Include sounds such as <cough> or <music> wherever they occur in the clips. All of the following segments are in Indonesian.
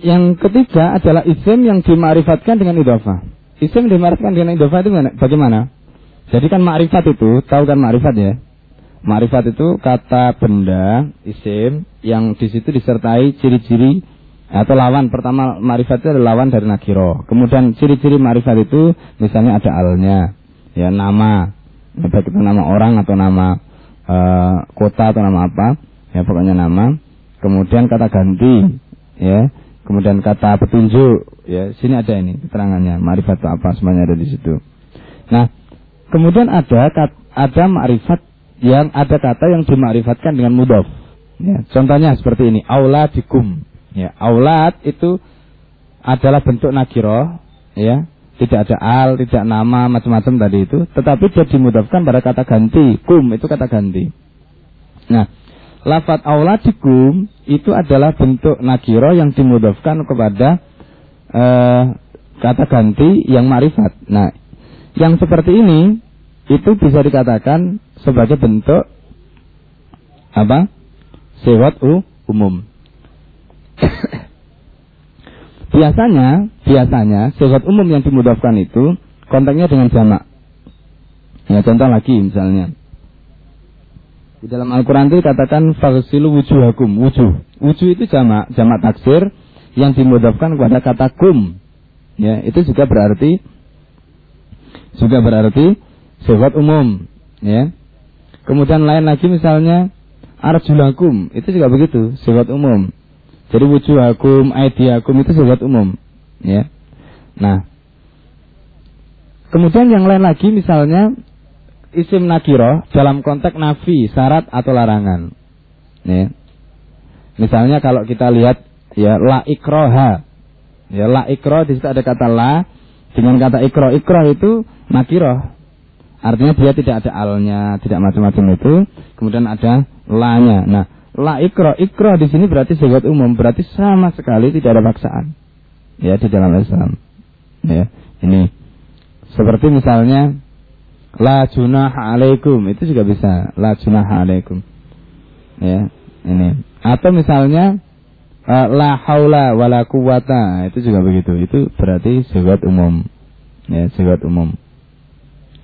yang ketiga adalah isim yang dimarifatkan dengan idofah. Isim dimarifatkan dengan idofah itu bagaimana? Jadi kan makrifat itu, tahu kan makrifat ya? Makrifat itu kata benda, isim, yang di situ disertai ciri-ciri atau lawan. Pertama makrifat itu adalah lawan dari nakiro. Kemudian ciri-ciri makrifat itu misalnya ada alnya, ya nama, baik itu nama orang atau nama uh, kota atau nama apa, ya pokoknya nama. Kemudian kata ganti, ya. Kemudian kata petunjuk, ya. Sini ada ini keterangannya, marifat apa semuanya ada di situ. Nah, kemudian ada ada makrifat yang ada kata yang dimarifatkan dengan mudof. Ya, contohnya seperti ini, auladikum. Ya, aulad itu adalah bentuk nakiro, ya, tidak ada al, tidak nama, macam-macam tadi itu, tetapi dia dimudafkan pada kata ganti, kum itu kata ganti. Nah, lafat auladikum itu adalah bentuk nakiro yang dimudafkan kepada uh, kata ganti yang marifat. Nah, yang seperti ini itu bisa dikatakan sebagai bentuk apa? Sewat umum. <coughs> biasanya, biasanya sewat umum yang dimudafkan itu konteksnya dengan jamak. Ya contoh lagi misalnya. Di dalam Al-Quran itu dikatakan fagsilu wujuhakum, wujuh. Wujuh itu jamak, jamak taksir yang dimudafkan kepada kata kum. Ya, itu juga berarti juga berarti sifat umum, ya. Kemudian lain lagi misalnya arjulakum, itu juga begitu, sifat umum. Jadi wujuhakum, aidiakum itu sifat umum, ya. Nah, kemudian yang lain lagi misalnya isim nakiro dalam konteks nafi, syarat atau larangan. Ya. Misalnya kalau kita lihat ya la ikroha. Ya la ikro di situ ada kata la dengan kata ikro. Ikro itu nakiro. Artinya dia tidak ada alnya, tidak macam-macam itu. Kemudian ada la-nya. Nah, la ikro, ikro di sini berarti sebuah umum, berarti sama sekali tidak ada paksaan. Ya di dalam Islam. Ya, ini seperti misalnya La junah alaikum itu juga bisa. La junah alaikum. Ya, ini. Atau misalnya uh, la haula wala quwata itu juga begitu. Itu berarti sifat umum. Ya, sifat umum.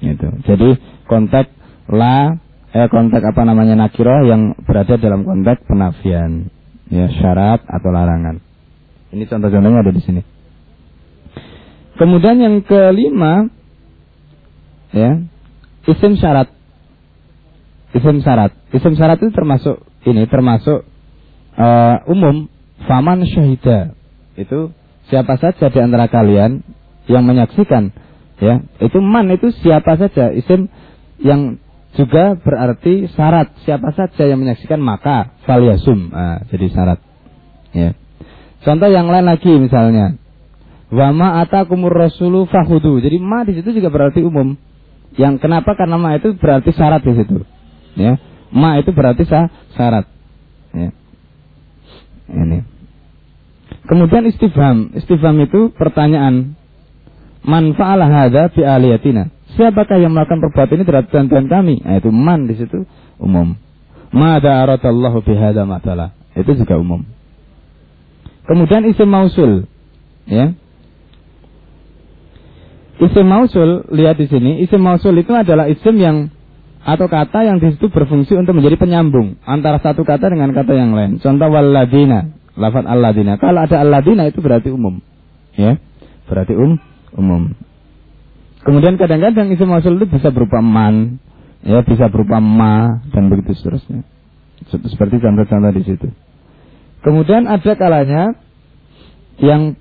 Itu. Jadi konteks la eh konteks apa namanya nakiro yang berada dalam konteks penafian. Ya, syarat atau larangan. Ini contoh-contohnya ada di sini. Kemudian yang kelima ya isim syarat. Isim syarat. Isim syarat itu termasuk ini termasuk uh, umum. Faman syahida. Itu siapa saja di antara kalian yang menyaksikan ya, itu man itu siapa saja. Isim yang juga berarti syarat. Siapa saja yang menyaksikan maka faliasum nah, jadi syarat ya. Contoh yang lain lagi misalnya. Wama atakumur rasulu fahudu. Jadi ma di situ juga berarti umum yang kenapa? Karena ma itu berarti syarat di situ. Ya. Ma itu berarti syarat. Ya. Ini. Kemudian istifham. Istifham itu pertanyaan. Man fa'ala hadza fi aliyatina. Siapakah yang melakukan perbuatan ini terhadap Tuhan kami? Nah, itu man di situ umum. Mada aradallahu bi hadza matala. Itu juga umum. Kemudian isim mausul. Ya. Isim mausul, lihat di sini, isim mausul itu adalah isim yang atau kata yang di situ berfungsi untuk menjadi penyambung antara satu kata dengan kata yang lain. Contoh waladina, lafat alladina. Kalau ada alladina itu berarti umum. Ya, berarti um umum. Kemudian kadang-kadang isim mausul itu bisa berupa man, ya bisa berupa ma dan begitu seterusnya. Seperti contoh-contoh di situ. Kemudian ada kalanya yang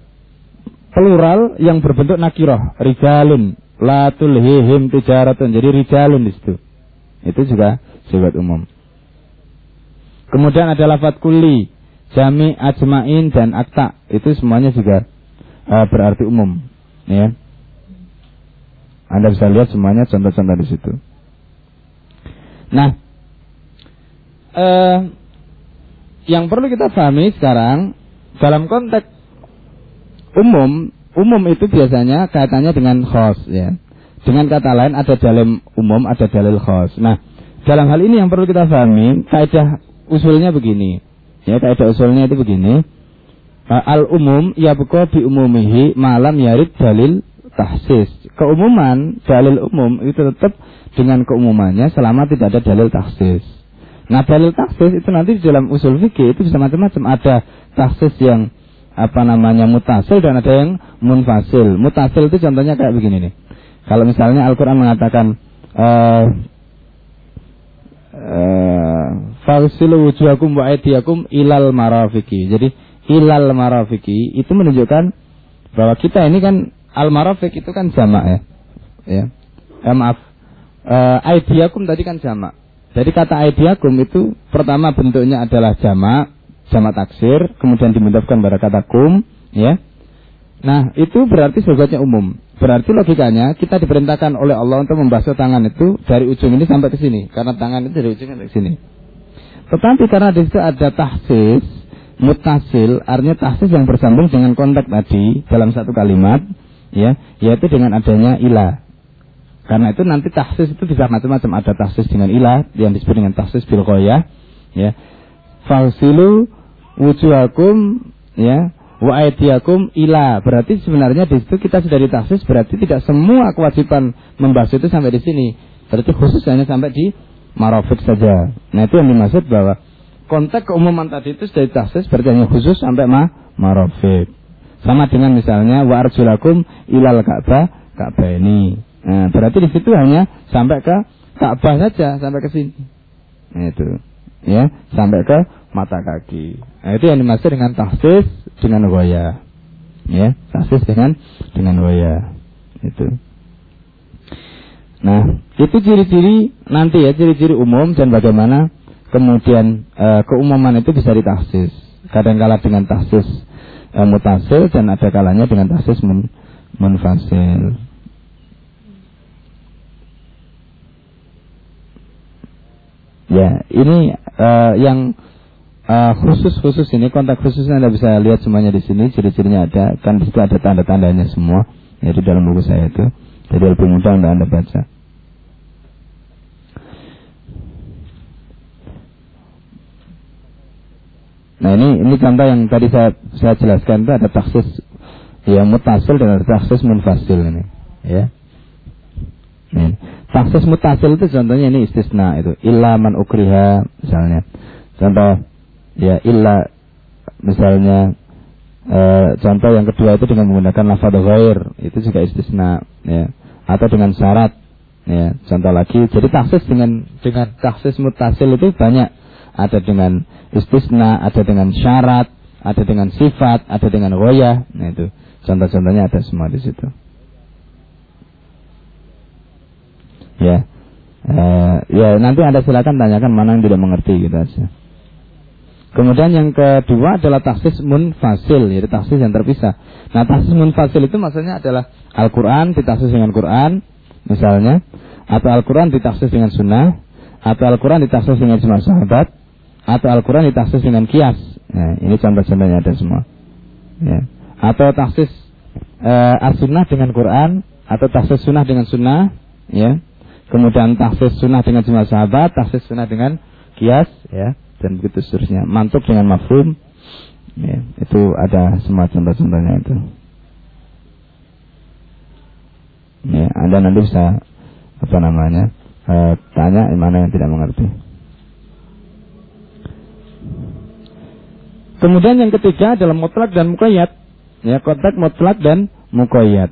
plural yang berbentuk nakiroh, rijalun, latul hihim tijaratun. Jadi rijalun di situ. Itu juga sifat umum. Kemudian ada lafat kuli, jami, ajmain dan akta. Itu semuanya juga uh, berarti umum, ya. Anda bisa lihat semuanya contoh-contoh di situ. Nah, uh, yang perlu kita pahami sekarang dalam konteks umum, umum itu biasanya kaitannya dengan khos ya. Dengan kata lain ada dalil umum, ada dalil khos. Nah, dalam hal ini yang perlu kita pahami, kaidah usulnya begini. Ya, kaidah usulnya itu begini. uh, al umum ya buka bi umumihi malam yarid dalil tahsis. Keumuman dalil umum itu tetap dengan keumumannya selama tidak ada dalil tahsis. Nah dalil tahsis itu nanti di dalam usul fikih itu bisa macam-macam. Ada tahsis yang apa namanya mutasil dan ada yang munfasil. Mutasil itu contohnya kayak begini nih. Kalau misalnya Al-Quran mengatakan uh, uh, Fagsilu wujuhakum wa aydiyakum ilal marafiki. Jadi ilal marafiki itu menunjukkan bahwa kita ini kan al marafik itu kan jamak ya. Ya. Eh, maaf. Uh, tadi kan jamak. Jadi kata aidiakum itu pertama bentuknya adalah jamak, jamak taksir, kemudian dimudahkan pada kata kum, ya. Nah, itu berarti sebagai umum. Berarti logikanya kita diperintahkan oleh Allah untuk membasuh tangan itu dari ujung ini sampai ke sini, karena tangan itu dari ujung sampai ke sini. Tetapi karena di situ ada tahsis, mutasil, artinya tahsis yang bersambung dengan konteks tadi dalam satu kalimat, ya, yaitu dengan adanya ilah. Karena itu nanti tahsis itu bisa macam-macam. Ada tahsis dengan ilah yang disebut dengan tahsis bil ya. Fausilu wujuhakum ya wa aidiakum ila. Berarti sebenarnya di situ kita sudah ditahsis berarti tidak semua kewajiban membahas itu sampai di sini. Berarti khusus hanya sampai di marofik saja. Nah itu yang dimaksud bahwa konteks keumuman tadi itu sudah ditahsis berarti hanya khusus sampai ma marofik. Sama dengan misalnya wa arjulakum ilal ka'bah ka'bah ini. Nah, berarti di situ hanya sampai ke Ka'bah saja sampai ke sini. Nah, itu. Ya, sampai ke mata kaki. Nah, itu yang dimaksud dengan tahsis dengan waya. Ya, tahsis dengan dengan waya. Itu. Nah, itu ciri-ciri nanti ya, ciri-ciri umum dan bagaimana kemudian e, keumuman itu bisa ditahsis. Kadang-kala dengan tahsis e, mutasil dan ada kalanya dengan tahsis mun, munfasil. Ya, ini e, yang khusus-khusus ini kontak khususnya Anda bisa lihat semuanya di sini ciri-cirinya ada kan di situ ada tanda-tandanya semua yaitu dalam buku saya itu jadi lebih mudah untuk Anda baca. Nah ini ini contoh yang tadi saya saya jelaskan itu ada taksis yang mutasil dan ada taksis munfasil ini, ya. Ini. Taksis mutasil itu contohnya ini istisna itu illa man ukriha misalnya. Contoh ya illa misalnya e, contoh yang kedua itu dengan menggunakan lafadz ghair itu juga istisna ya atau dengan syarat ya contoh lagi jadi taksis dengan dengan taksis mutasil itu banyak ada dengan istisna, ada dengan syarat, ada dengan sifat, ada dengan goyah. Nah itu contoh-contohnya ada semua di situ. Ya, uh, ya nanti anda silakan tanyakan mana yang tidak mengerti gitu aja. Kemudian yang kedua adalah taksis munfasil, yaitu taksis yang terpisah. Nah taksis munfasil itu maksudnya adalah Al-Quran ditaksis dengan Quran, misalnya, atau Al-Quran ditaksis dengan Sunnah, atau Al-Quran ditaksis dengan semua sahabat, atau Al-Quran ditaksis dengan kias. Nah, ini contoh-contohnya ada semua. Ya. Atau taksis e, as-sunnah dengan Quran, atau taksis sunnah dengan sunnah, ya. Kemudian taksis sunnah dengan semua sahabat, taksis sunnah dengan kias, ya, dan begitu seterusnya. Mantuk dengan mafhum, ya, itu ada semua contoh-contohnya itu. Ya, Anda nanti bisa apa namanya e, tanya mana yang tidak mengerti. Kemudian yang ketiga adalah mutlak dan mukoyat. Ya, konteks mutlak dan mukoyat.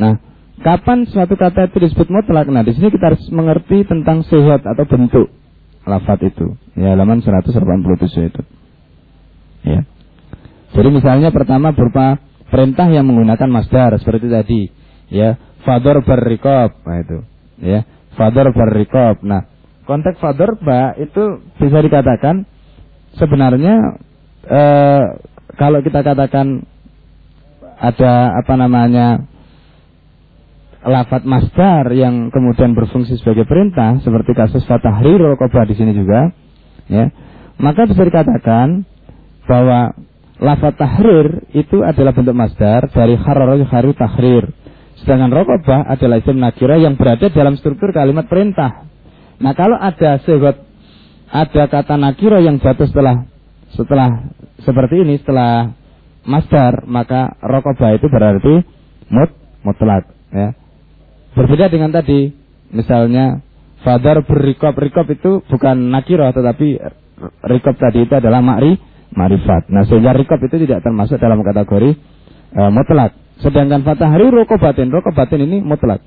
Nah, kapan suatu kata itu disebut mutlak? Nah, di sini kita harus mengerti tentang sehat atau bentuk lafat itu. Ya, halaman 187 itu. Ya. Jadi misalnya pertama berupa perintah yang menggunakan masdar seperti tadi. Ya, fador berrikob. Nah, itu. Ya, fador berrikob. Nah, konteks fador ba itu bisa dikatakan sebenarnya e, kalau kita katakan ada apa namanya lafat masdar yang kemudian berfungsi sebagai perintah seperti kasus fatahrir rokobah di sini juga ya. Maka bisa dikatakan bahwa lafat tahrir itu adalah bentuk masdar dari harar haru tahrir. Sedangkan rokobah adalah isim nakira yang berada dalam struktur kalimat perintah. Nah kalau ada segot ada kata nakiro yang jatuh setelah setelah seperti ini setelah masdar maka rokoba itu berarti mut mutlak ya. Berbeda dengan tadi misalnya fadar berikop rikop itu bukan nakiro tetapi rikop tadi itu adalah makri marifat. Nah sehingga rikop itu tidak termasuk dalam kategori uh, mutlak. Sedangkan fatahari rokobatin rokobatin ini mutlak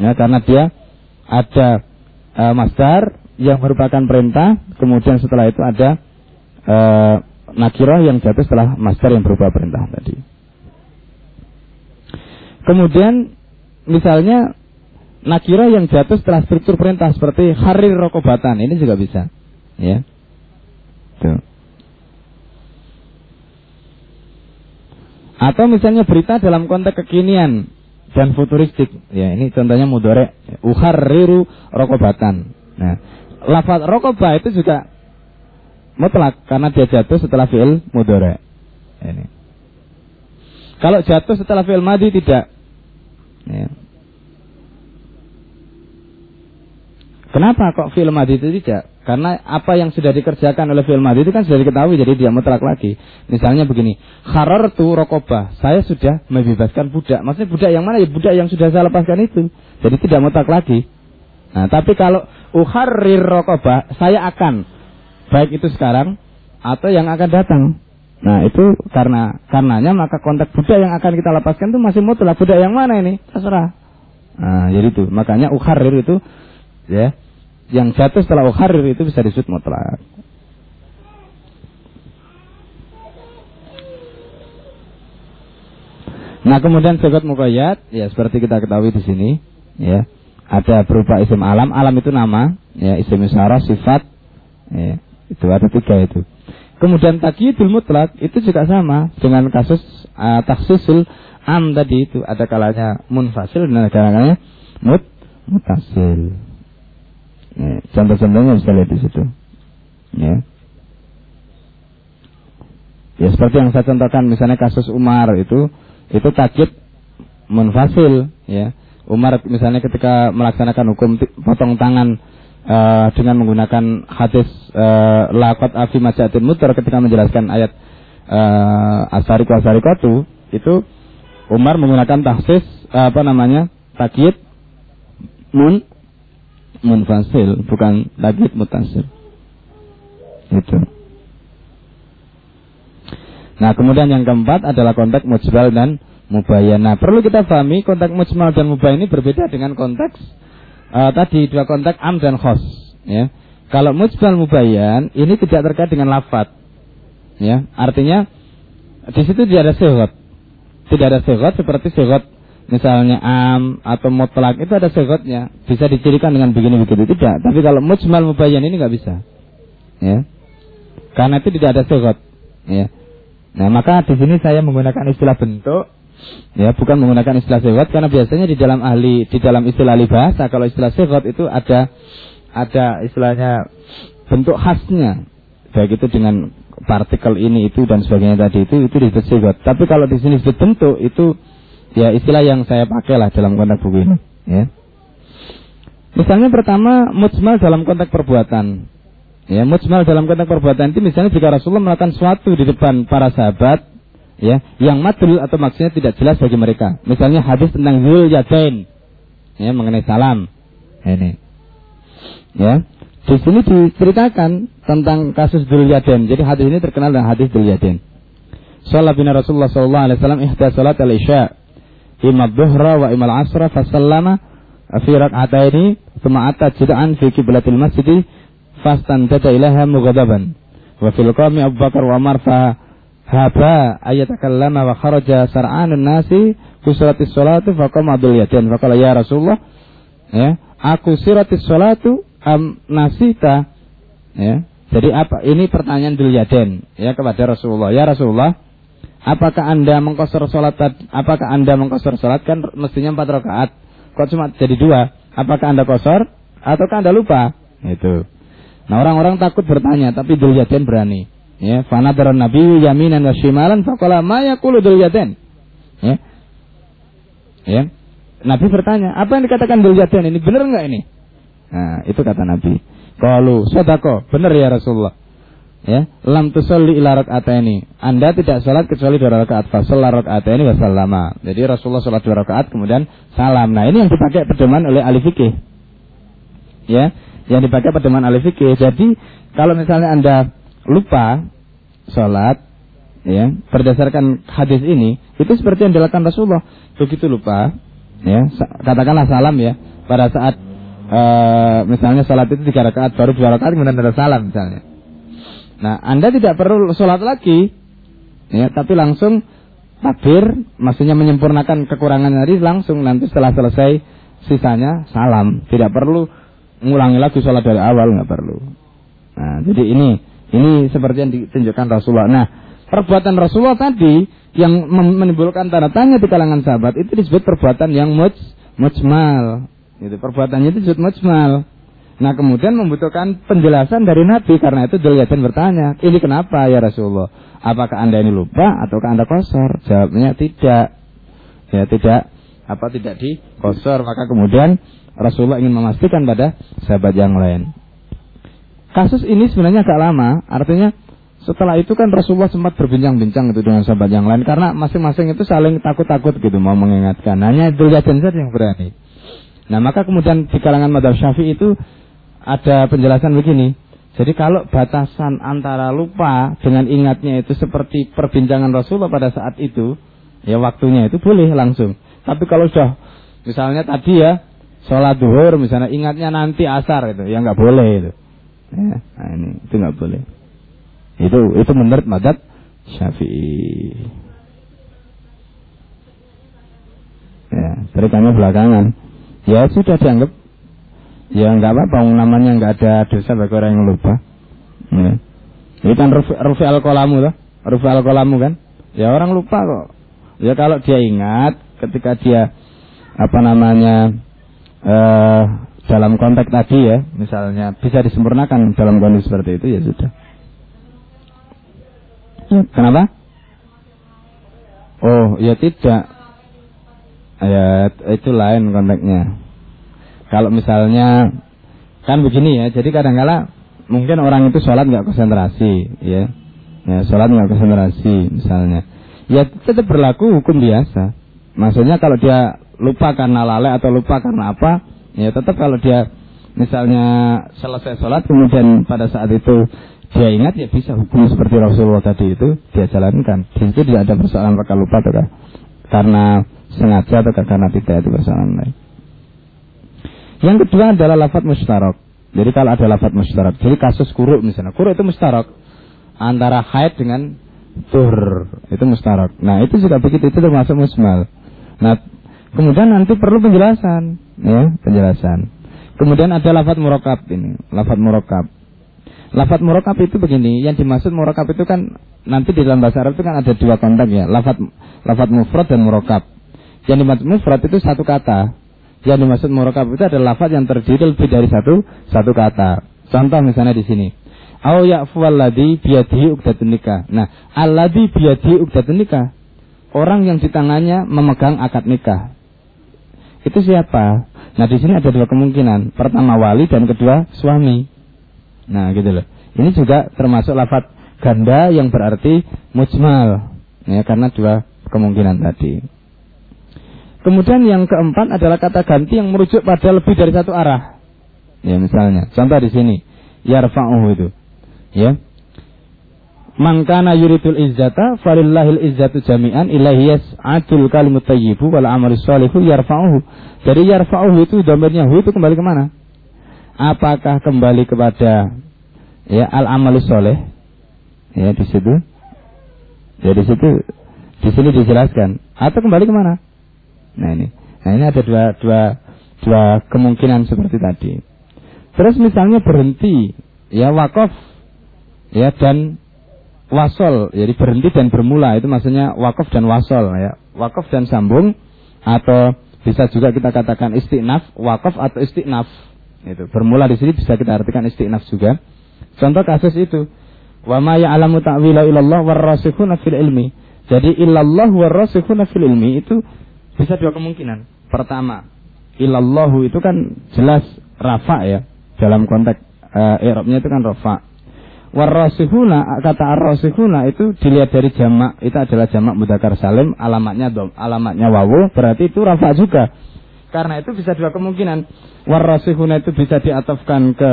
ya karena dia ada uh, masdar yang merupakan perintah kemudian setelah itu ada uh, nakirah yang jatuh setelah master yang berupa perintah tadi. Kemudian misalnya nakirah yang jatuh setelah struktur perintah seperti harir rokobatan ini juga bisa, ya. Tuh. Atau misalnya berita dalam konteks kekinian dan futuristik, ya ini contohnya mudore uharriru rokobatan. Nah, lafaz rokoba itu juga mutlak karena dia jatuh setelah fi'il mudore. Ini. Kalau jatuh setelah fi'il madi tidak. Ya. Kenapa kok fi'il madi itu tidak? Karena apa yang sudah dikerjakan oleh fi'il madi itu kan sudah diketahui jadi dia mutlak lagi. Misalnya begini, tu rokoba, saya sudah membebaskan budak. Maksudnya budak yang mana ya? Budak yang sudah saya lepaskan itu. Jadi tidak mutlak lagi. Nah, tapi kalau uharrir rokoba, saya akan baik itu sekarang atau yang akan datang. Nah itu karena karenanya maka kontak budak yang akan kita lepaskan itu masih mutlak budak yang mana ini terserah. Nah jadi itu makanya ukharir itu ya yang jatuh setelah ukharir itu bisa disebut mutlak. Nah kemudian segot mukoyat ya seperti kita ketahui di sini ya ada berupa isim alam alam itu nama ya isim isyarah sifat ya itu ada tiga itu. Kemudian takyidul mutlak itu juga sama dengan kasus uh, taksisul am tadi itu ada kalanya munfasil dan ada kalanya mut mutasil. Ya, contoh-contohnya bisa lihat di situ. Ya. Ya seperti yang saya contohkan misalnya kasus Umar itu itu takyid munfasil ya. Umar misalnya ketika melaksanakan hukum potong tangan uh, dengan menggunakan hadis uh, lakot afi majatin muter ketika menjelaskan ayat uh, asari asarikatu itu Umar menggunakan tahsis apa namanya takid mun munfasil bukan takid mutasil. Itu. Nah kemudian yang keempat adalah konteks mujbal dan mubayyan. Nah perlu kita pahami konteks mujmal dan mubayyan ini berbeda dengan konteks uh, tadi dua konteks am dan khos ya. Kalau mujbal mubayyan ini tidak terkait dengan lafat ya. Artinya di situ tidak ada segot tidak ada segot seperti segot misalnya am atau mutlak itu ada segotnya bisa dicirikan dengan begini begitu. Tidak. Tapi kalau mujmal mubayyan ini nggak bisa. Ya. Karena itu tidak ada segot ya. Nah maka di sini saya menggunakan istilah bentuk Ya, bukan menggunakan istilah sifat karena biasanya di dalam ahli di dalam istilah ahli bahasa kalau istilah sifat itu ada ada istilahnya bentuk khasnya. Baik itu dengan partikel ini itu dan sebagainya tadi itu itu disebut sifat. Tapi kalau di sini disebut bentuk itu ya istilah yang saya pakai lah dalam konteks buku ini, ya. Misalnya pertama mujmal dalam konteks perbuatan. Ya, mujmal dalam konteks perbuatan itu misalnya jika Rasulullah melakukan sesuatu di depan para sahabat ya yang madul atau maksudnya tidak jelas bagi mereka. Misalnya hadis tentang zul yatain ya mengenai salam. Ini. Ya. Di sini diceritakan tentang kasus Dzul Yadain. Jadi hadis ini terkenal dengan hadis Dzul Yadain. Salat bin Rasulullah sallallahu alaihi wasallam ihda salat al-isya imam dhuhra wa imam al-asra fa sallama fi rak'ataini thumma ata jid'an fi qiblatil masjid fastantada ilaha mughadaban. Wa fil qami Abu Bakar wa Umar fa haba ayatakallama wa kharaja sar'anun nasi kusratis salatu faqama abdul yatin faqala ya Rasulullah ya aku siratis salatu am nasita. Ya jadi apa ini pertanyaan Dul Yaden ya kepada Rasulullah. Ya Rasulullah apakah anda mengkosor salat apakah anda mengkosor salat kan mestinya empat rakaat kok cuma jadi dua apakah anda kosor ataukah anda lupa itu nah orang-orang takut bertanya tapi Dul Yaden berani Ya, fanadara Nabi yaminan wa shimalan faqala ma yaqulu. Ya. Ya. Nabi bertanya, apa yang dikatakan dzul yadain ini benar enggak ini? Nah, itu kata Nabi. Qalu sadaqah, benar ya Rasulullah. Ya lam tusalli ila ini anda tidak sholat kecuali dua rakaat fa shalla ini wa sallama. Jadi Rasulullah sholat dua rakaat kemudian salam. Nah ini yang dipakai pedoman oleh ahli fikih. Ya yang dipakai pedoman ahli fikih. Jadi kalau misalnya anda lupa sholat ya berdasarkan hadis ini itu seperti yang dilakukan Rasulullah. Begitu lupa ya katakanlah salam ya. Pada saat uh, misalnya sholat itu tiga rakaat baru dua rakaat kemudian ada salam misalnya Nah, Anda tidak perlu sholat lagi, ya, tapi langsung takbir, maksudnya menyempurnakan kekurangan tadi langsung nanti setelah selesai sisanya salam, tidak perlu mengulangi lagi sholat dari awal nggak perlu. Nah, jadi ini ini seperti yang ditunjukkan Rasulullah. Nah, perbuatan Rasulullah tadi yang menimbulkan tanda tanya di kalangan sahabat itu disebut perbuatan yang muj, mujmal. Itu perbuatannya itu disebut mujmal. Nah kemudian membutuhkan penjelasan dari Nabi karena itu Dulyatin bertanya, ini kenapa ya Rasulullah? Apakah anda ini lupa ataukah anda kosor? Jawabnya tidak, ya tidak apa tidak di kosor. Maka kemudian Rasulullah ingin memastikan pada sahabat yang lain. Kasus ini sebenarnya agak lama, artinya setelah itu kan Rasulullah sempat berbincang-bincang itu dengan sahabat yang lain karena masing-masing itu saling takut-takut gitu mau mengingatkan. Hanya Dulyatin saja yang berani. Nah maka kemudian di kalangan madhab syafi'i itu ada penjelasan begini. Jadi kalau batasan antara lupa dengan ingatnya itu seperti perbincangan Rasulullah pada saat itu, ya waktunya itu boleh langsung. Tapi kalau sudah misalnya tadi ya sholat duhur misalnya ingatnya nanti asar itu, ya nggak boleh itu. Ya, nah ini itu nggak boleh. Itu itu menurut madat Syafi'i. Ya, berikannya belakangan. Ya sudah dianggap Ya nggak apa-apa, namanya nggak ada dosa bagi orang yang lupa. Ya. Ini kan rufi, al kolamu lah, rufi al kolamu kan. Ya orang lupa kok. Ya kalau dia ingat ketika dia apa namanya eh, dalam konteks tadi ya, misalnya bisa disempurnakan dalam kondisi seperti itu ya sudah. Ya, kenapa? Oh, ya tidak. Ya itu lain konteksnya. Kalau misalnya kan begini ya, jadi kadang-kala mungkin orang itu sholat nggak konsentrasi, ya, ya sholat nggak konsentrasi misalnya, ya tetap berlaku hukum biasa. Maksudnya kalau dia lupa karena lalai atau lupa karena apa, ya tetap kalau dia misalnya selesai sholat kemudian pada saat itu dia ingat ya bisa hukum seperti Rasulullah tadi itu dia jalankan. Di situ tidak ada persoalan apakah lupa atau karena sengaja atau karena tidak itu persoalan lain. Yang kedua adalah lafat mustarok. Jadi kalau ada lafat mustarok, jadi kasus kuruk misalnya, kuruk itu mustarok antara haid dengan tur itu mustarok. Nah itu juga begitu itu termasuk musmal. Nah kemudian nanti perlu penjelasan, ya penjelasan. Kemudian ada lafat murokab ini, lafat murokab. Lafat murokab itu begini, yang dimaksud murokab itu kan nanti di dalam bahasa Arab itu kan ada dua kontak ya, lafat lafat mufrad dan murokab. Yang dimaksud mufrad itu satu kata, yang dimaksud murakab itu adalah lafaz yang terdiri lebih dari satu satu kata. Contoh misalnya di sini. Au ya'fu alladhi biyadihi uqdatun nikah. Nah, alladhi biyadihi uqdatun nikah. Orang yang di tangannya memegang akad nikah. Itu siapa? Nah, di sini ada dua kemungkinan. Pertama wali dan kedua suami. Nah, gitu loh. Ini juga termasuk lafaz ganda yang berarti mujmal. Ya, karena dua kemungkinan tadi. Kemudian yang keempat adalah kata ganti yang merujuk pada lebih dari satu arah. Ya misalnya, contoh di sini, yarfa'uhu itu. Ya. Mangkana yuridul izzata falillahil izzatu jami'an ilahi yas'atul kalimut tayyibu wal amalu sholihu yarfa'uhu. Jadi yarfa'uhu itu domirnya hu itu kembali ke mana? Apakah kembali kepada ya al amalu soleh? Ya di situ. Ya di situ di sini dijelaskan. Atau kembali ke mana? Nah ini, nah ini ada dua dua dua kemungkinan seperti tadi. Terus misalnya berhenti, ya wakaf, ya dan wasol, jadi berhenti dan bermula itu maksudnya wakaf dan wasol, ya wakaf dan sambung atau bisa juga kita katakan istiqnaf, wakaf atau istiqnaf. Itu bermula di sini bisa kita artikan istiqnaf juga. Contoh kasus itu, wa ma ya'lamu ta'wila illallah warrasikhuna fil ilmi. Jadi illallah warrasikhuna fil ilmi itu bisa dua kemungkinan. Pertama, ilallahu itu kan jelas rafa ya dalam konteks uh, Arabnya itu kan rafa. Warosihuna kata arosihuna itu dilihat dari jamak. Itu adalah jamak mudakar salim. Alamatnya dom alamatnya wawu berarti itu rafa juga. Karena itu bisa dua kemungkinan. Warosihuna itu bisa diatofkan ke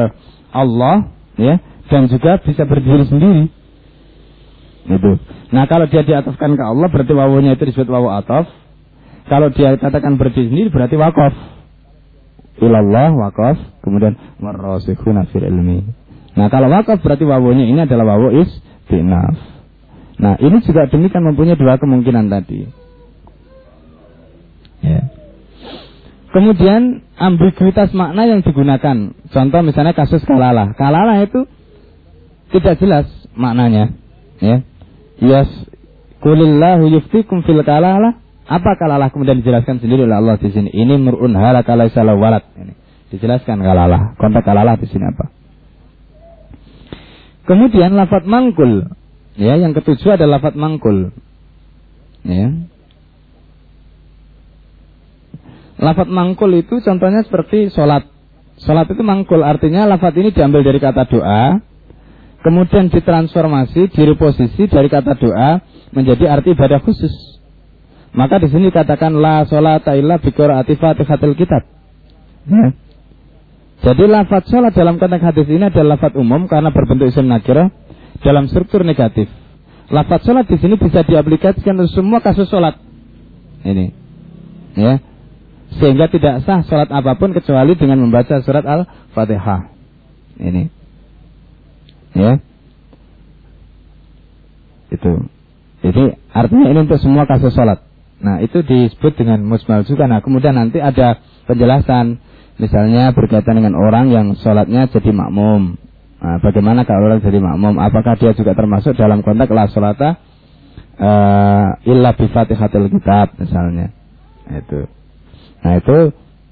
Allah ya dan juga bisa berdiri sendiri. Itu nah kalau dia diatofkan ke Allah berarti wawunya itu disebut wawu atof kalau dia katakan berdiri sendiri berarti wakaf ilallah wakaf kemudian warosihuna fil ilmi Nah kalau wakaf berarti wawunya ini adalah wawu istinaf. Nah ini juga demikian mempunyai dua kemungkinan tadi. Ya. Kemudian ambiguitas makna yang digunakan. Contoh misalnya kasus kalalah. Kalalah itu tidak jelas maknanya. Ya. Yes. Kulillahu yuftikum fil kalalah. Apa kalalah kemudian dijelaskan sendiri oleh Allah di sini. Ini murun halakala walad. Ini dijelaskan kalalah. Kontak kalalah di sini apa? Kemudian lafat mangkul. Ya, yang ketujuh adalah lafat mangkul. Ya. Lafat mangkul itu contohnya seperti sholat. Sholat itu mangkul, artinya lafat ini diambil dari kata doa, kemudian ditransformasi, direposisi dari kata doa menjadi arti ibadah khusus. Maka di sini katakan la sholat illa bi qiraati Fatihatil kitab. Ya. Jadi lafaz sholat dalam konteks hadis ini adalah lafaz umum karena berbentuk isim nakirah dalam struktur negatif. Lafaz sholat di sini bisa diaplikasikan untuk semua kasus sholat. Ini, ya, sehingga tidak sah sholat apa pun kecuali dengan membaca surat al-fatihah. Ini, ya, itu. Jadi artinya ini untuk semua kasus sholat. Nah itu disebut dengan musmal juga. Nah kemudian nanti ada penjelasan Misalnya berkaitan dengan orang yang sholatnya jadi makmum. Nah, bagaimana kalau orang jadi makmum? Apakah dia juga termasuk dalam konteks la sholata uh, illa bi fatihatil kitab misalnya. Nah, itu. Nah itu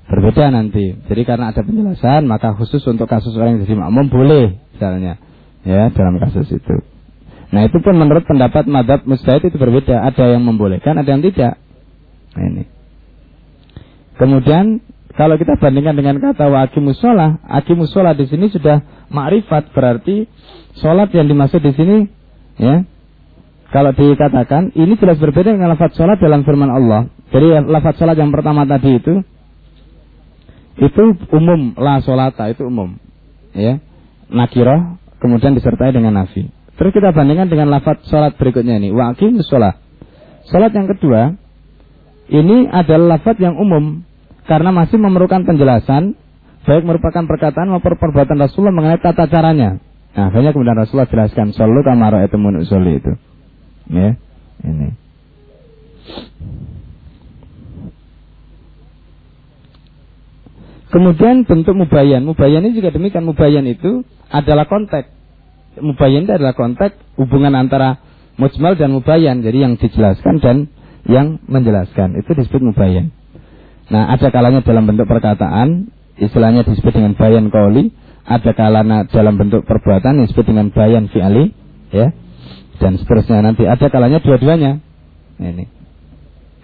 berbeda nanti. Jadi karena ada penjelasan maka khusus untuk kasus orang yang jadi makmum boleh misalnya ya dalam kasus itu. Nah itu pun menurut pendapat madhab mustahid itu berbeda. Ada yang membolehkan, ada yang tidak. Nah, ini. Kemudian kalau kita bandingkan dengan kata wa sholah di sini sudah makrifat berarti sholat yang dimaksud di sini ya. Kalau dikatakan ini jelas berbeda dengan lafaz sholat dalam firman Allah. Jadi lafaz sholat yang pertama tadi itu itu umum la sholata itu umum ya nakiroh kemudian disertai dengan nafi. Terus kita bandingkan dengan lafaz sholat berikutnya ini wa aqimus sholah. Sholat yang kedua ini adalah lafaz yang umum karena masih memerlukan penjelasan baik merupakan perkataan maupun perbuatan Rasulullah mengenai tata caranya. Nah, akhirnya kemudian Rasulullah jelaskan solu kamara itu soli itu. Ya, ini. Kemudian bentuk mubayan. Mubayan ini juga demikian. Mubayan itu adalah konteks. Mubayan itu adalah konteks hubungan antara mujmal dan mubayan. Jadi yang dijelaskan dan yang menjelaskan. Itu disebut mubayan. Nah, ada kalanya dalam bentuk perkataan, istilahnya disebut dengan bayan kauli, ada kalanya dalam bentuk perbuatan disebut dengan bayan fi'ali, ya. Dan seterusnya nanti ada kalanya dua-duanya. Ini.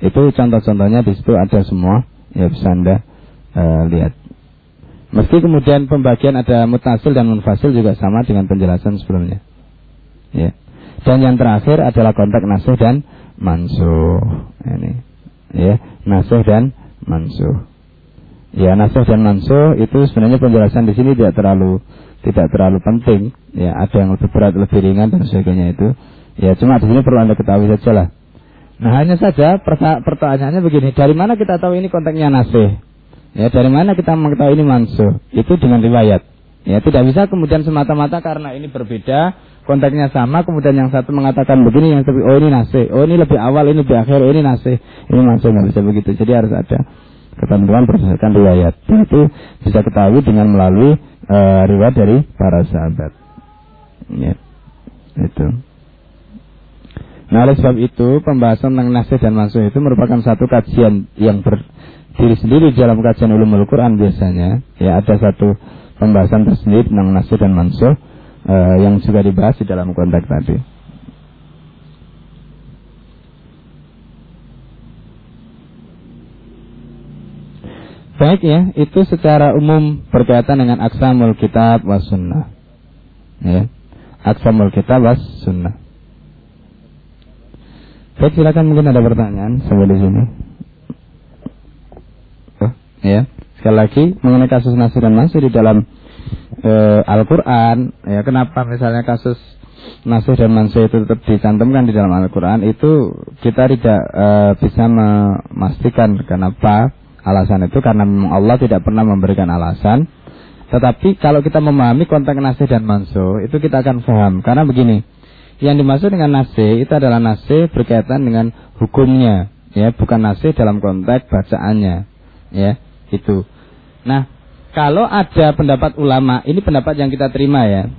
Itu contoh-contohnya di ada semua, ya bisa Anda uh, lihat. Meski kemudian pembagian ada mutasil dan munfasil juga sama dengan penjelasan sebelumnya. Ya. Dan yang terakhir adalah kontak nasih dan mansuh. Ini. Ya, nasih dan mansuh. Ya nasih dan mansuh itu sebenarnya penjelasan di sini tidak terlalu tidak terlalu penting. Ya ada yang lebih berat, lebih ringan dan sebagainya itu. Ya cuma di sini perlu anda ketahui saja lah. Nah hanya saja pertanyaannya begini, dari mana kita tahu ini konteksnya nasih? Ya dari mana kita mengetahui ini mansuh? Itu dengan riwayat. Ya tidak bisa kemudian semata-mata karena ini berbeda konteksnya sama kemudian yang satu mengatakan begini yang satu oh ini nasi oh ini lebih awal ini lebih akhir oh ini nasi ini masuk nggak bisa begitu. Jadi harus ada ketentuan berdasarkan riwayat. Itu bisa ketahui dengan melalui uh, riwayat dari para sahabat. Ya itu. Nah oleh sebab itu pembahasan tentang nasi dan masuk itu merupakan satu kajian yang berdiri sendiri dalam kajian ulumul Quran biasanya ya ada satu pembahasan tersendiri tentang nasi dan mansuh uh, yang juga dibahas di dalam konteks tadi. Baik ya, itu secara umum berkaitan dengan aksamul kitab was sunnah. Ya. Aksamul kitab was sunnah. Baik, silakan mungkin ada pertanyaan sampai di sini. Ya. Sekali lagi mengenai kasus Nasir dan Mansur di dalam uh, Al-Qur'an, ya kenapa misalnya kasus Nasir dan Mansur itu tetap dicantumkan di dalam Al-Qur'an itu kita tidak uh, bisa memastikan kenapa alasan itu karena Allah tidak pernah memberikan alasan. Tetapi kalau kita memahami konteks Nasir dan Mansur itu kita akan paham karena begini. Yang dimaksud dengan nasih itu adalah nasih berkaitan dengan hukumnya, ya, bukan nasih dalam konteks bacaannya, ya, itu. Nah, kalau ada pendapat ulama, ini pendapat yang kita terima ya.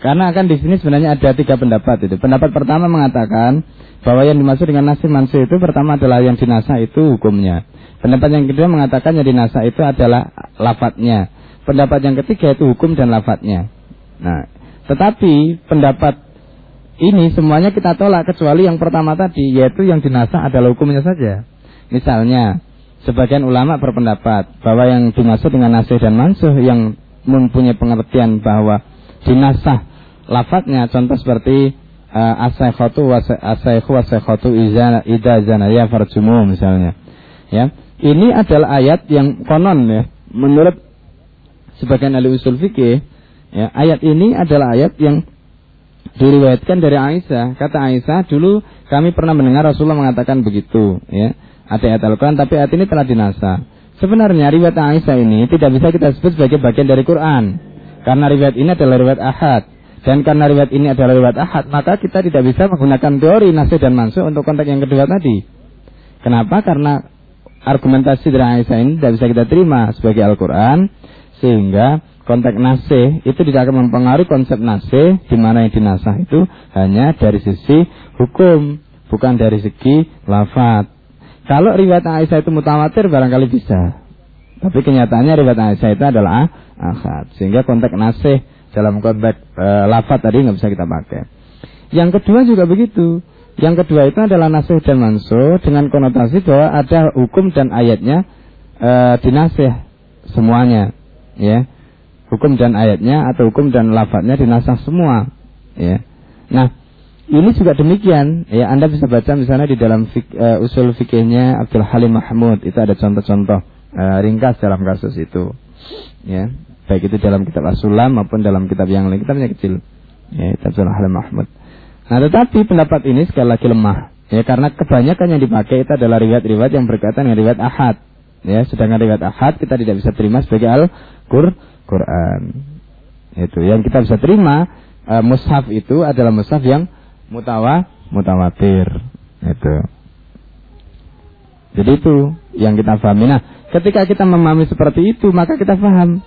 Karena akan di sini sebenarnya ada tiga pendapat itu. Pendapat pertama mengatakan bahwa yang dimaksud dengan nasih mansuh itu pertama adalah yang dinasa itu hukumnya. Pendapat yang kedua mengatakan yang dinasa itu adalah lafadznya. Pendapat yang ketiga itu hukum dan lafadznya. Nah, tetapi pendapat ini semuanya kita tolak kecuali yang pertama tadi yaitu yang dinasa adalah hukumnya saja. Misalnya, Sebagian ulama berpendapat bahwa yang dimaksud dengan nasih dan mansuh yang mempunyai pengertian bahwa dinasah lafadznya contoh seperti uh, asaikhatu asaikhu asaikhatu ida zanaya farjumu misalnya. Ya. Ini adalah ayat yang konon ya menurut sebagian ahli usul fikih ya ayat ini adalah ayat yang diriwayatkan dari Aisyah. Kata Aisyah, dulu kami pernah mendengar Rasulullah mengatakan begitu, ya ayat Al-Quran, tapi ayat ini telah dinasa. Sebenarnya riwayat Aisyah ini tidak bisa kita sebut sebagai bagian dari Quran. Karena riwayat ini adalah riwayat ahad. Dan karena riwayat ini adalah riwayat ahad, maka kita tidak bisa menggunakan teori nasih dan mansuh untuk konteks yang kedua tadi. Kenapa? Karena argumentasi dari Aisyah ini tidak bisa kita terima sebagai Al-Quran. Sehingga konteks nasih itu tidak akan mempengaruhi konsep nasih di mana yang dinasah itu hanya dari sisi hukum, bukan dari segi lafat. Kalau riwayat Aisyah itu mutawatir barangkali bisa. Tapi kenyataannya riwayat Aisyah itu adalah ahad. Sehingga konteks nasih dalam konteks e, lafat tadi nggak bisa kita pakai. Yang kedua juga begitu. Yang kedua itu adalah nasih dan mansuh dengan konotasi bahwa ada hukum dan ayatnya e, dinasih semuanya, ya. Hukum dan ayatnya atau hukum dan lafadznya dinasah semua, ya. Nah, ini juga demikian, ya Anda bisa baca misalnya di dalam fik, uh, usul fikihnya Abdul Halim Mahmud. Itu ada contoh-contoh uh, ringkas dalam kasus itu, ya baik itu dalam kitab Asulam maupun dalam kitab yang lain. Kitabnya kecil, ya Abdul Halim Mahmud. Nah tetapi pendapat ini sekali lagi lemah, ya karena kebanyakan yang dipakai itu adalah riwayat-riwayat yang berkaitan dengan riwayat ahad, ya sedangkan riwayat ahad kita tidak bisa terima sebagai al Quran. Itu. Yang kita bisa terima uh, mushaf itu adalah mushaf yang mutawa mutawatir. Itu. Jadi itu yang kita pahami. Nah ketika kita memahami seperti itu maka kita paham.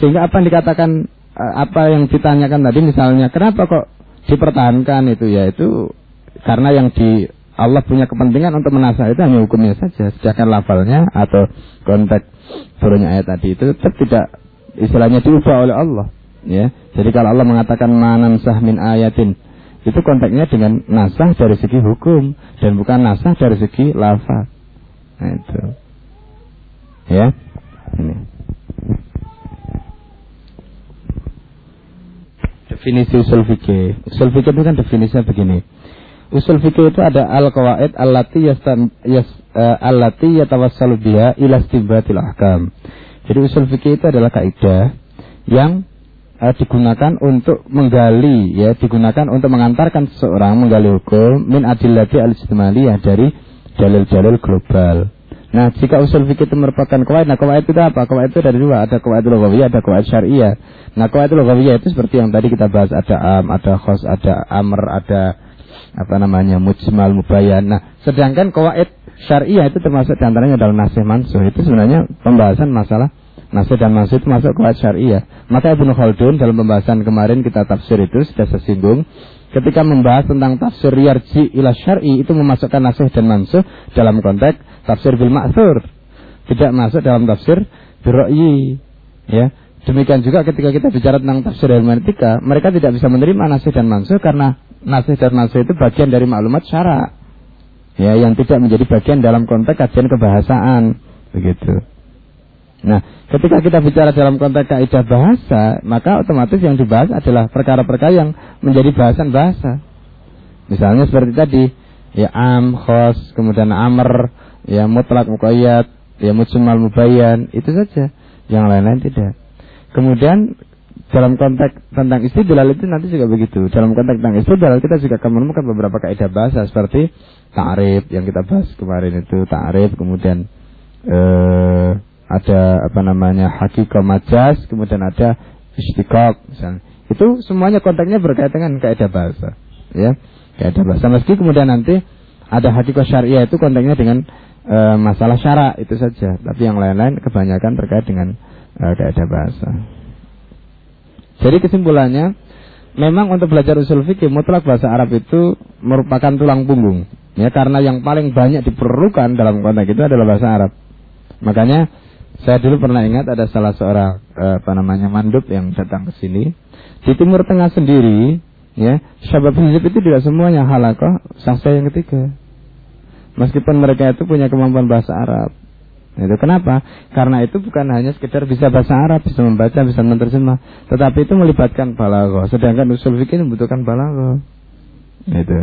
Sehingga apa yang dikatakan eh, apa yang ditanyakan tadi misalnya kenapa kok dipertahankan itu? Ya itu karena yang di Allah punya kepentingan untuk menasah itu hanya hukumnya saja. Sedangkan lafalnya atau konteks turunnya ayat tadi itu tetap tidak istilahnya diubah oleh Allah. Ya jadi kalau Allah mengatakan manan sah min ayatin itu konteksnya dengan nasah dari segi hukum dan bukan nasah dari segi lafaz. Nah, itu. Ya. Ini. Definisi usul fikih. Usul fikih itu kan definisinya begini. Usul fikih itu ada al-qawaid allati yastan yas uh, allati yatawassalu biha. Jadi usul fikih itu adalah kaidah yang uh, digunakan untuk menggali ya digunakan untuk mengantarkan seseorang menggali hukum min adillati al ya dari dalil-dalil global. Nah, jika usul fikih itu merupakan kawaid, nah kawaid itu apa? Kawaid itu dari dua, ada kawaid lughawiyah, ada kawaid syariah. Nah, kawaid lughawiyah itu seperti yang tadi kita bahas, ada am, ada khos, ada amr, ada apa namanya mujmal mubayyan. Nah, sedangkan kawaid syariah itu termasuk di antaranya adalah nasih mansuh. Itu sebenarnya pembahasan masalah Nasih dan itu masuk kuat syariah. Maka Ibnu Khaldun dalam pembahasan kemarin kita tafsir itu sudah sesinggung ketika membahas tentang tafsir yarji ila syar'i itu memasukkan nasih dan mansuh dalam konteks tafsir bil ma'thur. Tidak masuk dalam tafsir birra'yi. Ya. Demikian juga ketika kita bicara tentang tafsir hermeneutika, mereka tidak bisa menerima nasih dan mansuh karena nasih dan mansuh itu bagian dari maklumat syara. Ya, yang tidak menjadi bagian dalam konteks kajian kebahasaan. Begitu. Nah, ketika kita bicara dalam konteks kaidah bahasa, maka otomatis yang dibahas adalah perkara-perkara yang menjadi bahasan bahasa. Misalnya seperti tadi, ya am, khos, kemudian amr, ya mutlak muqayyad, ya mujmal mubayyan, itu saja. Yang lain-lain tidak. Kemudian dalam konteks tentang istidlal itu nanti juga begitu. Dalam konteks tentang istidlal kita juga akan menemukan beberapa kaidah bahasa seperti ta'rif yang kita bahas kemarin itu ta'rif kemudian eh ada apa namanya hakikah majas, kemudian ada istiqaq misalnya. Itu semuanya konteksnya berkaitan dengan kaidah bahasa, ya. Kaidah bahasa meski kemudian nanti ada hakikah syariah itu konteksnya dengan e, masalah syara itu saja, tapi yang lain-lain kebanyakan terkait dengan e, kaidah bahasa. Jadi kesimpulannya memang untuk belajar usul fikih mutlak bahasa Arab itu merupakan tulang punggung ya karena yang paling banyak diperlukan dalam konteks itu adalah bahasa Arab. Makanya saya dulu pernah ingat ada salah seorang eh, apa namanya mandub yang datang ke sini di Timur Tengah sendiri, ya, syabab hizib itu tidak semuanya halakoh sahsa yang ketiga. Meskipun mereka itu punya kemampuan bahasa Arab. Itu kenapa? Karena itu bukan hanya sekedar bisa bahasa Arab, bisa membaca, bisa menerjemah, tetapi itu melibatkan balaghah. Sedangkan usul fikih membutuhkan balaghah. Itu.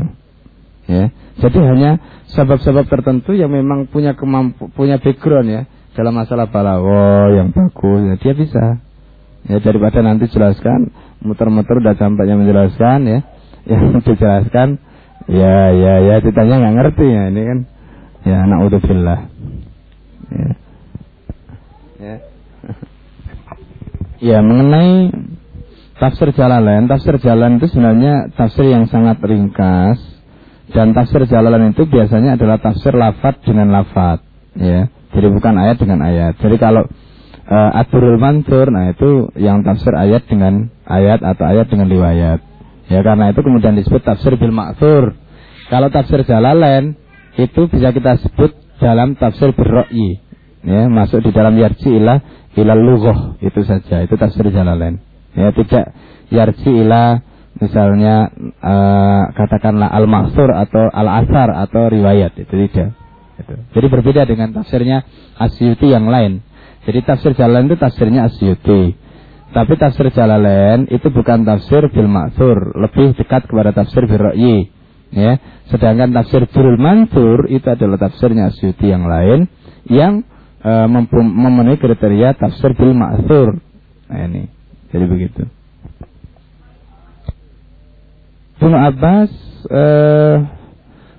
Ya. Jadi hanya sebab-sebab tertentu yang memang punya kemampu punya background ya dalam masalah balago yang bagus ya dia bisa. Ya daripada nanti jelaskan muter-muter udah sampainya menjelaskan ya. <laughs> Yang dijelaskan ya ya ya ditanya nggak ngerti ya ini kan. Ya naudzubillah. Ya. Ya. <laughs> Ya mengenai tafsir jalan tafsir jalan itu sebenarnya tafsir yang sangat ringkas. Dan tafsir jalan itu biasanya adalah tafsir lafat dengan lafat ya jadi bukan ayat dengan ayat. Jadi kalau uh, aturul mansur, nah itu yang tafsir ayat dengan ayat atau ayat dengan riwayat. Ya karena itu kemudian disebut tafsir bil maksur. Kalau tafsir jalalain itu bisa kita sebut dalam tafsir berro'i. Ya, masuk di dalam yarji ilah ilal lughah itu saja. Itu tafsir jalalain. Ya, tidak yarji ilah misalnya uh, katakanlah al maksur atau al asar atau riwayat itu tidak. Gitu. Jadi berbeda dengan tafsirnya Asyuti yang lain. Jadi tafsir jalan itu tafsirnya Asyuti. Tapi tafsir Jalalain itu bukan tafsir bil maksur, lebih dekat kepada tafsir bil. Ya. Sedangkan tafsir bil mansur itu adalah tafsirnya Asyuti yang lain yang e, memenuhi kriteria tafsir bil maksur. Nah ini. Jadi begitu. Ibnu Abbas eh,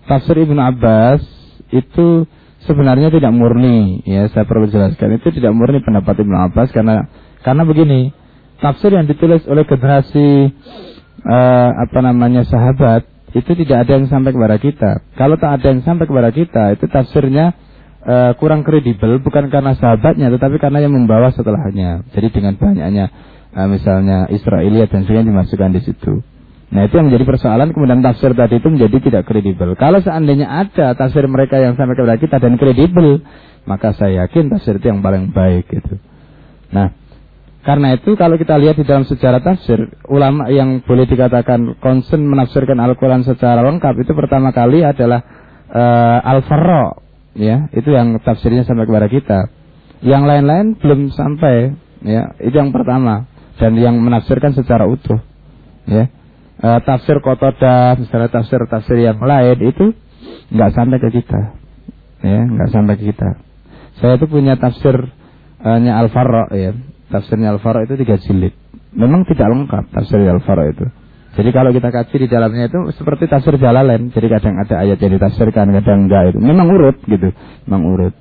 tafsir Ibnu Abbas itu sebenarnya tidak murni. Ya saya perlu jelaskan. Itu tidak murni pendapat Ibnu Abbas karena karena begini. Tafsir yang ditulis oleh generasi uh, apa namanya sahabat itu tidak ada yang sampai kepada kita. Kalau tak ada yang sampai kepada kita itu tafsirnya uh, kurang kredibel. Bukan karena sahabatnya tetapi karena yang membawa setelahnya. Jadi dengan banyaknya uh, misalnya Israelia dan sebagainya dimasukkan di situ Nah itu yang menjadi persoalan kemudian tafsir tadi itu menjadi tidak kredibel. Kalau seandainya ada tafsir mereka yang sampai kepada kita dan kredibel, maka saya yakin tafsir itu yang paling baik itu. Nah, karena itu kalau kita lihat di dalam sejarah tafsir, ulama yang boleh dikatakan concern menafsirkan Al-Quran secara lengkap itu pertama kali adalah uh, Al-Farra, ya, itu yang tafsirnya sampai kepada kita. Yang lain-lain belum sampai, ya, itu yang pertama dan yang menafsirkan secara utuh, ya uh, tafsir Kotoda, misalnya tafsir-tafsir yang lain itu nggak sampai ke kita, ya nggak sampai ke kita. Saya itu punya tafsirnya Al ya, tafsirnya Al itu tiga jilid. Memang tidak lengkap tafsir Al itu. Jadi kalau kita kaji di dalamnya itu seperti tafsir Jalalain. Jadi kadang ada ayat yang ditafsirkan, kadang enggak itu. Memang urut gitu, memang urut.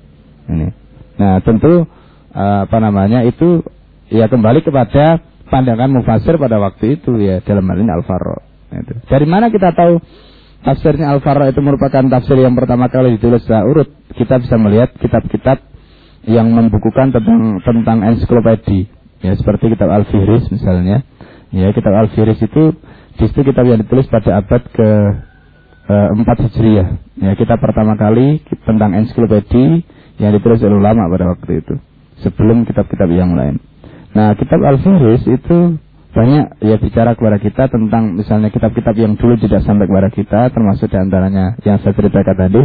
Ini. Nah tentu uh, apa namanya itu ya kembali kepada pandangan mufasir pada waktu itu ya dalam hal ini Al-Farra. Itu. Dari mana kita tahu tafsirnya Al-Farra itu merupakan tafsir yang pertama kali ditulis secara urut? Kita bisa melihat kitab-kitab yang membukukan tentang tentang ensiklopedi ya seperti kitab Al-Fihris misalnya. Ya, kitab Al-Fihris itu di situ kitab yang ditulis pada abad ke eh, empat Hijriah. Ya, kita pertama kali tentang ensiklopedi yang ditulis oleh ulama pada waktu itu sebelum kitab-kitab yang lain. Nah, kitab Al-Firis itu banyak ya bicara kepada kita tentang misalnya kitab-kitab yang dulu tidak sampai kepada kita, termasuk di antaranya yang saya ceritakan tadi,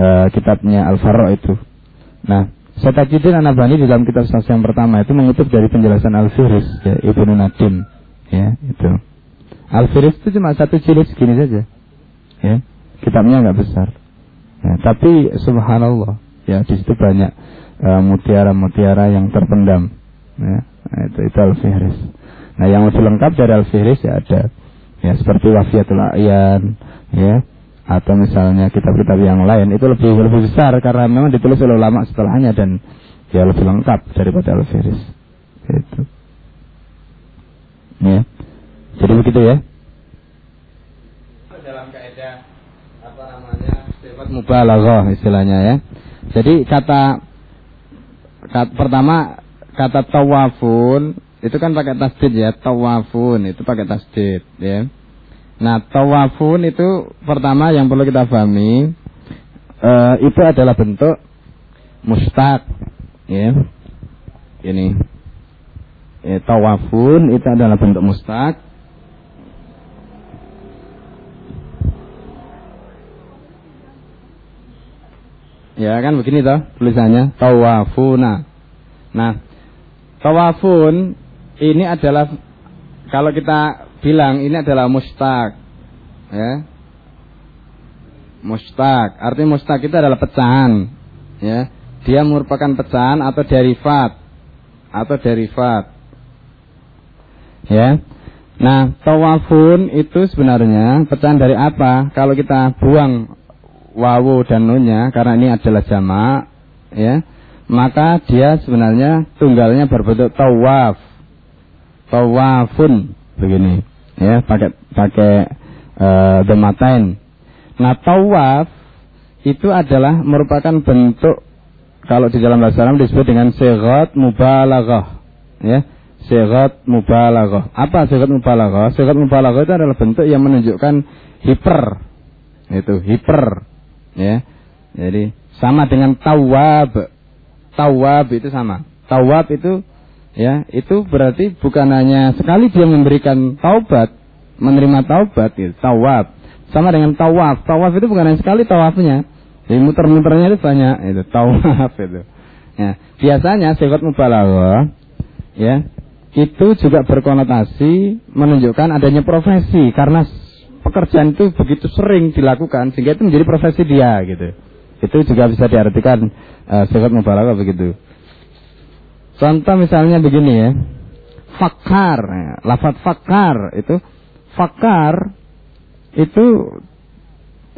uh, kitabnya Al-Farra itu. Nah, Syatajuddin Anabani di dalam kitab sahih yang pertama itu mengutip dari penjelasan Al-Firis ya, Ibnu Nadim ya itu. Al-Firis itu cuma satu jilid segini saja. Ya, kitabnya nggak besar. Ya, tapi subhanallah ya di situ banyak uh, mutiara-mutiara yang terpendam. Ya, itu itu Al-Firis. Nah, yang lebih lengkap dari Al-Firis ya ada ya seperti Wafiatul Ayan ya atau misalnya kitab-kitab yang lain itu lebih lebih besar karena memang ditulis oleh ulama setelahnya dan ya lebih lengkap daripada Al-Firis. Itu. Ya. Jadi begitu ya. Dalam kaidah apa namanya? sifat mubalaghah istilahnya ya. Jadi kata, kata pertama kata tawafun itu kan pakai tasdid ya, tawafun itu pakai tasdid ya. Nah, tawafun itu pertama yang perlu kita pahami uh, itu adalah bentuk mustaq ya. Ini. Ya, tawafun itu adalah bentuk mustaq Ya kan begini toh tulisannya tawafuna. Nah, tawafun ini adalah kalau kita bilang ini adalah mustaq. Ya. Mustaq. Artinya mustaq itu adalah pecahan. Ya. Dia merupakan pecahan atau derivat. Atau derivat. Ya. Nah, tawafun itu sebenarnya pecahan dari apa? Kalau kita buang wawu dan nunnya karena ini adalah jamak, ya, maka dia sebenarnya tunggalnya berbentuk tawaf. Tawafun begini. Ya pakai pakai uh, dematain. Nah tawaf itu adalah merupakan bentuk kalau di dalam bahasa Arab disebut dengan segot mubalaghah. Ya segot mubalaghah. Apa segot mubalaghah? Segot mubalaghah itu adalah bentuk yang menunjukkan hiper. Itu hiper. Ya jadi sama dengan tawab tawab itu sama. Tawab itu ya itu berarti bukan hanya sekali dia memberikan taubat menerima taubat gitu, tawab sama dengan tawaf. Tawaf itu bukan hanya sekali tawafnya. Jadi muter-muternya itu banyak itu tawaf itu. Ya biasanya sifat mubalaghah ya itu juga berkonotasi menunjukkan adanya profesi. Karena pekerjaan itu begitu sering dilakukan sehingga itu menjadi profesi dia gitu itu juga bisa diartikan uh, sifat begitu Contoh misalnya begini ya. Fakar, lafat fakar itu fakar itu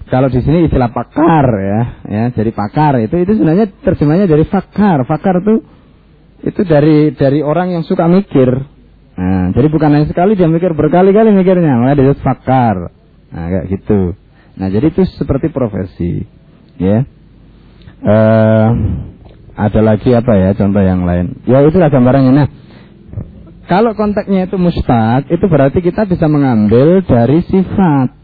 kalau di sini istilah pakar ya, ya jadi pakar itu itu sebenarnya terjemahnya dari fakar. Fakar itu itu dari dari orang yang suka mikir. Nah, jadi bukan hanya sekali dia mikir berkali-kali mikirnya, makanya dia fakar. Nah, kayak gitu. Nah, jadi itu seperti profesi, ya. Uh, ada lagi apa ya contoh yang lain? Ya itulah gambarannya. Nah, kalau konteksnya itu mustaq, itu berarti kita bisa mengambil dari sifat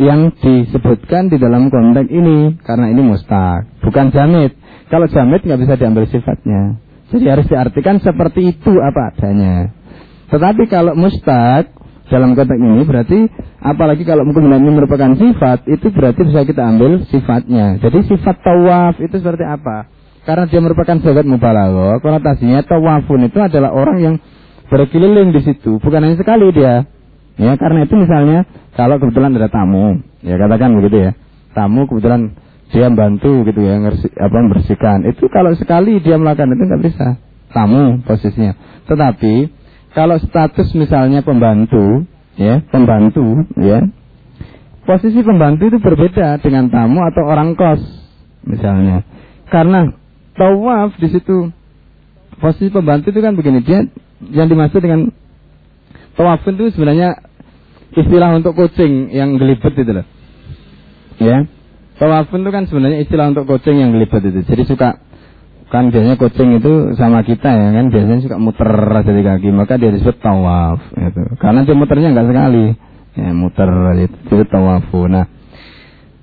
yang disebutkan di dalam konteks ini karena ini mustaq, bukan jamit. Kalau jamit nggak bisa diambil sifatnya. Jadi harus diartikan seperti itu apa adanya. Tetapi kalau mustaq dalam konteks ini berarti apalagi kalau kemudian ini merupakan sifat itu berarti bisa kita ambil sifatnya. Jadi sifat tawaf itu seperti apa? Karena dia merupakan sahabat mubalaghah, konotasinya tawafun itu adalah orang yang berkeliling di situ, bukan hanya sekali dia. Ya, karena itu misalnya kalau kebetulan ada tamu, ya katakan begitu ya. Tamu kebetulan dia bantu gitu ya, ngersi, apa membersihkan. Itu kalau sekali dia melakukan itu nggak bisa. Tamu posisinya. Tetapi kalau status misalnya pembantu, ya, pembantu, ya. Posisi pembantu itu berbeda dengan tamu atau orang kos misalnya. Karena tawaf di situ posisi pembantu itu kan begini dia yang dimaksud dengan tawaf itu sebenarnya istilah untuk kucing yang gelibet itu loh ya tawaf itu kan sebenarnya istilah untuk kucing yang gelibet itu jadi suka kan biasanya kucing itu sama kita ya kan biasanya suka muter aja di kaki maka dia disebut tawaf gitu. karena dia muternya nggak sekali ya muter itu disebut tawafu nah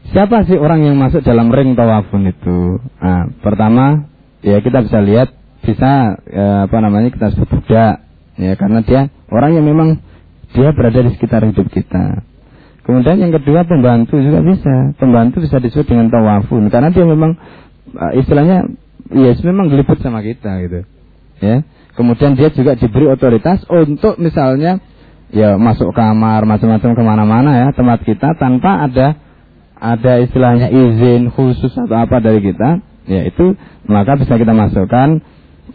Siapa sih orang yang masuk dalam ring tawafun itu? Nah, pertama ya kita bisa lihat bisa ya, apa namanya kita sebut ya karena dia orang yang memang dia berada di sekitar hidup kita. Kemudian yang kedua pembantu juga bisa. Pembantu bisa disebut dengan tawafun karena dia memang eh, istilahnya yes memang geliput sama kita gitu. Ya. Kemudian dia juga diberi otoritas untuk misalnya ya masuk kamar macam-macam ke mana-mana ya tempat kita tanpa ada ada istilahnya izin khusus atau apa dari kita ya itu maka bisa kita masukkan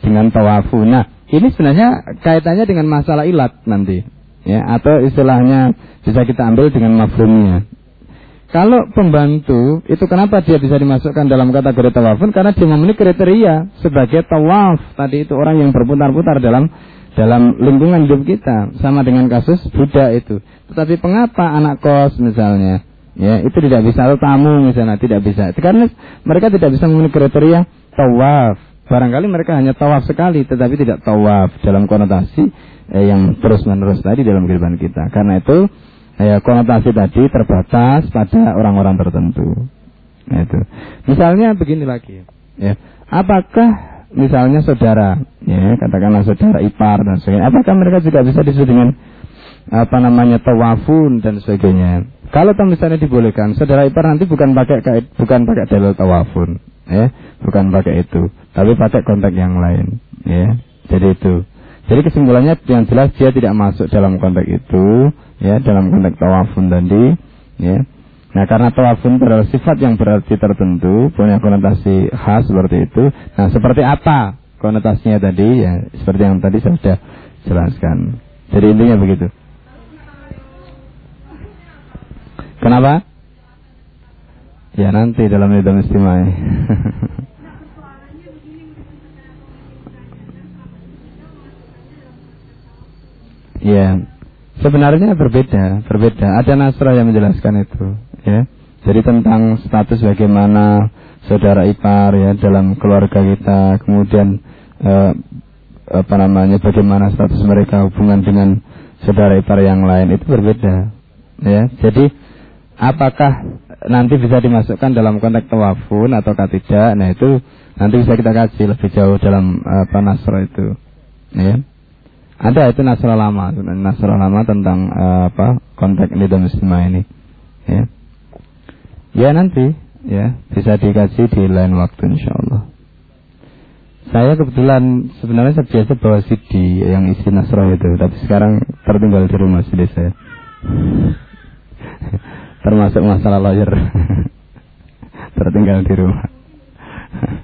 dengan tawafu. Nah ini sebenarnya kaitannya dengan masalah ilat nanti ya atau istilahnya bisa kita ambil dengan mafhumnya. Kalau pembantu itu kenapa dia bisa dimasukkan dalam kategori tawafun? Karena dia memenuhi kriteria sebagai tawaf. Tadi itu orang yang berputar-putar dalam dalam lingkungan hidup kita sama dengan kasus Buddha itu. Tetapi pengapa anak kos misalnya ya itu tidak bisa atau tamu misalnya tidak bisa. Karena mereka tidak bisa memenuhi kriteria tawaf. Barangkali mereka hanya tawaf sekali tetapi tidak tawaf dalam konotasi eh, yang terus-menerus tadi dalam kehidupan kita. Karena itu ya konotasi tadi terbatas pada orang-orang tertentu. Nah, itu. Misalnya begini lagi, ya. Apakah misalnya saudara, ya, katakanlah saudara ipar dan sebagainya, apakah mereka juga bisa disebut dengan apa namanya tawafun dan sebagainya? Kalau misalnya dibolehkan, saudara ipar nanti bukan pakai bukan pakai dalil tawafun, ya, bukan pakai itu, tapi pakai konteks yang lain, ya. Jadi itu. Jadi kesimpulannya yang jelas dia tidak masuk dalam konteks itu, ya dalam konteks tawafun tadi ya. Nah karena tawafun adalah sifat yang berarti tertentu punya konotasi khas seperti itu. Nah seperti apa konotasinya tadi? Ya seperti yang tadi saya sudah jelaskan. Jadi intinya begitu. Kenapa? Ya nanti dalam itu istimai <laughs> Ya, Sebenarnya berbeda, berbeda. Ada nasrah yang menjelaskan itu, ya. Jadi tentang status bagaimana saudara ipar ya dalam keluarga kita, kemudian eh, apa namanya bagaimana status mereka hubungan dengan saudara ipar yang lain itu berbeda, ya. Jadi apakah nanti bisa dimasukkan dalam konteks tawafun atau tidak? Nah itu nanti bisa kita kaji lebih jauh dalam apa nasrah itu, ya. Ada itu Nasrul lama, Nasrul lama tentang uh, apa konteks nidam muslimah ini. Ya. ya nanti ya bisa dikasih di lain waktu insya Allah. Saya kebetulan sebenarnya saya biasa bawa CD yang isi Nasrul itu, tapi sekarang tertinggal di rumah CD saya. <laughs> Termasuk masalah lawyer. <laughs> tertinggal di rumah. <laughs>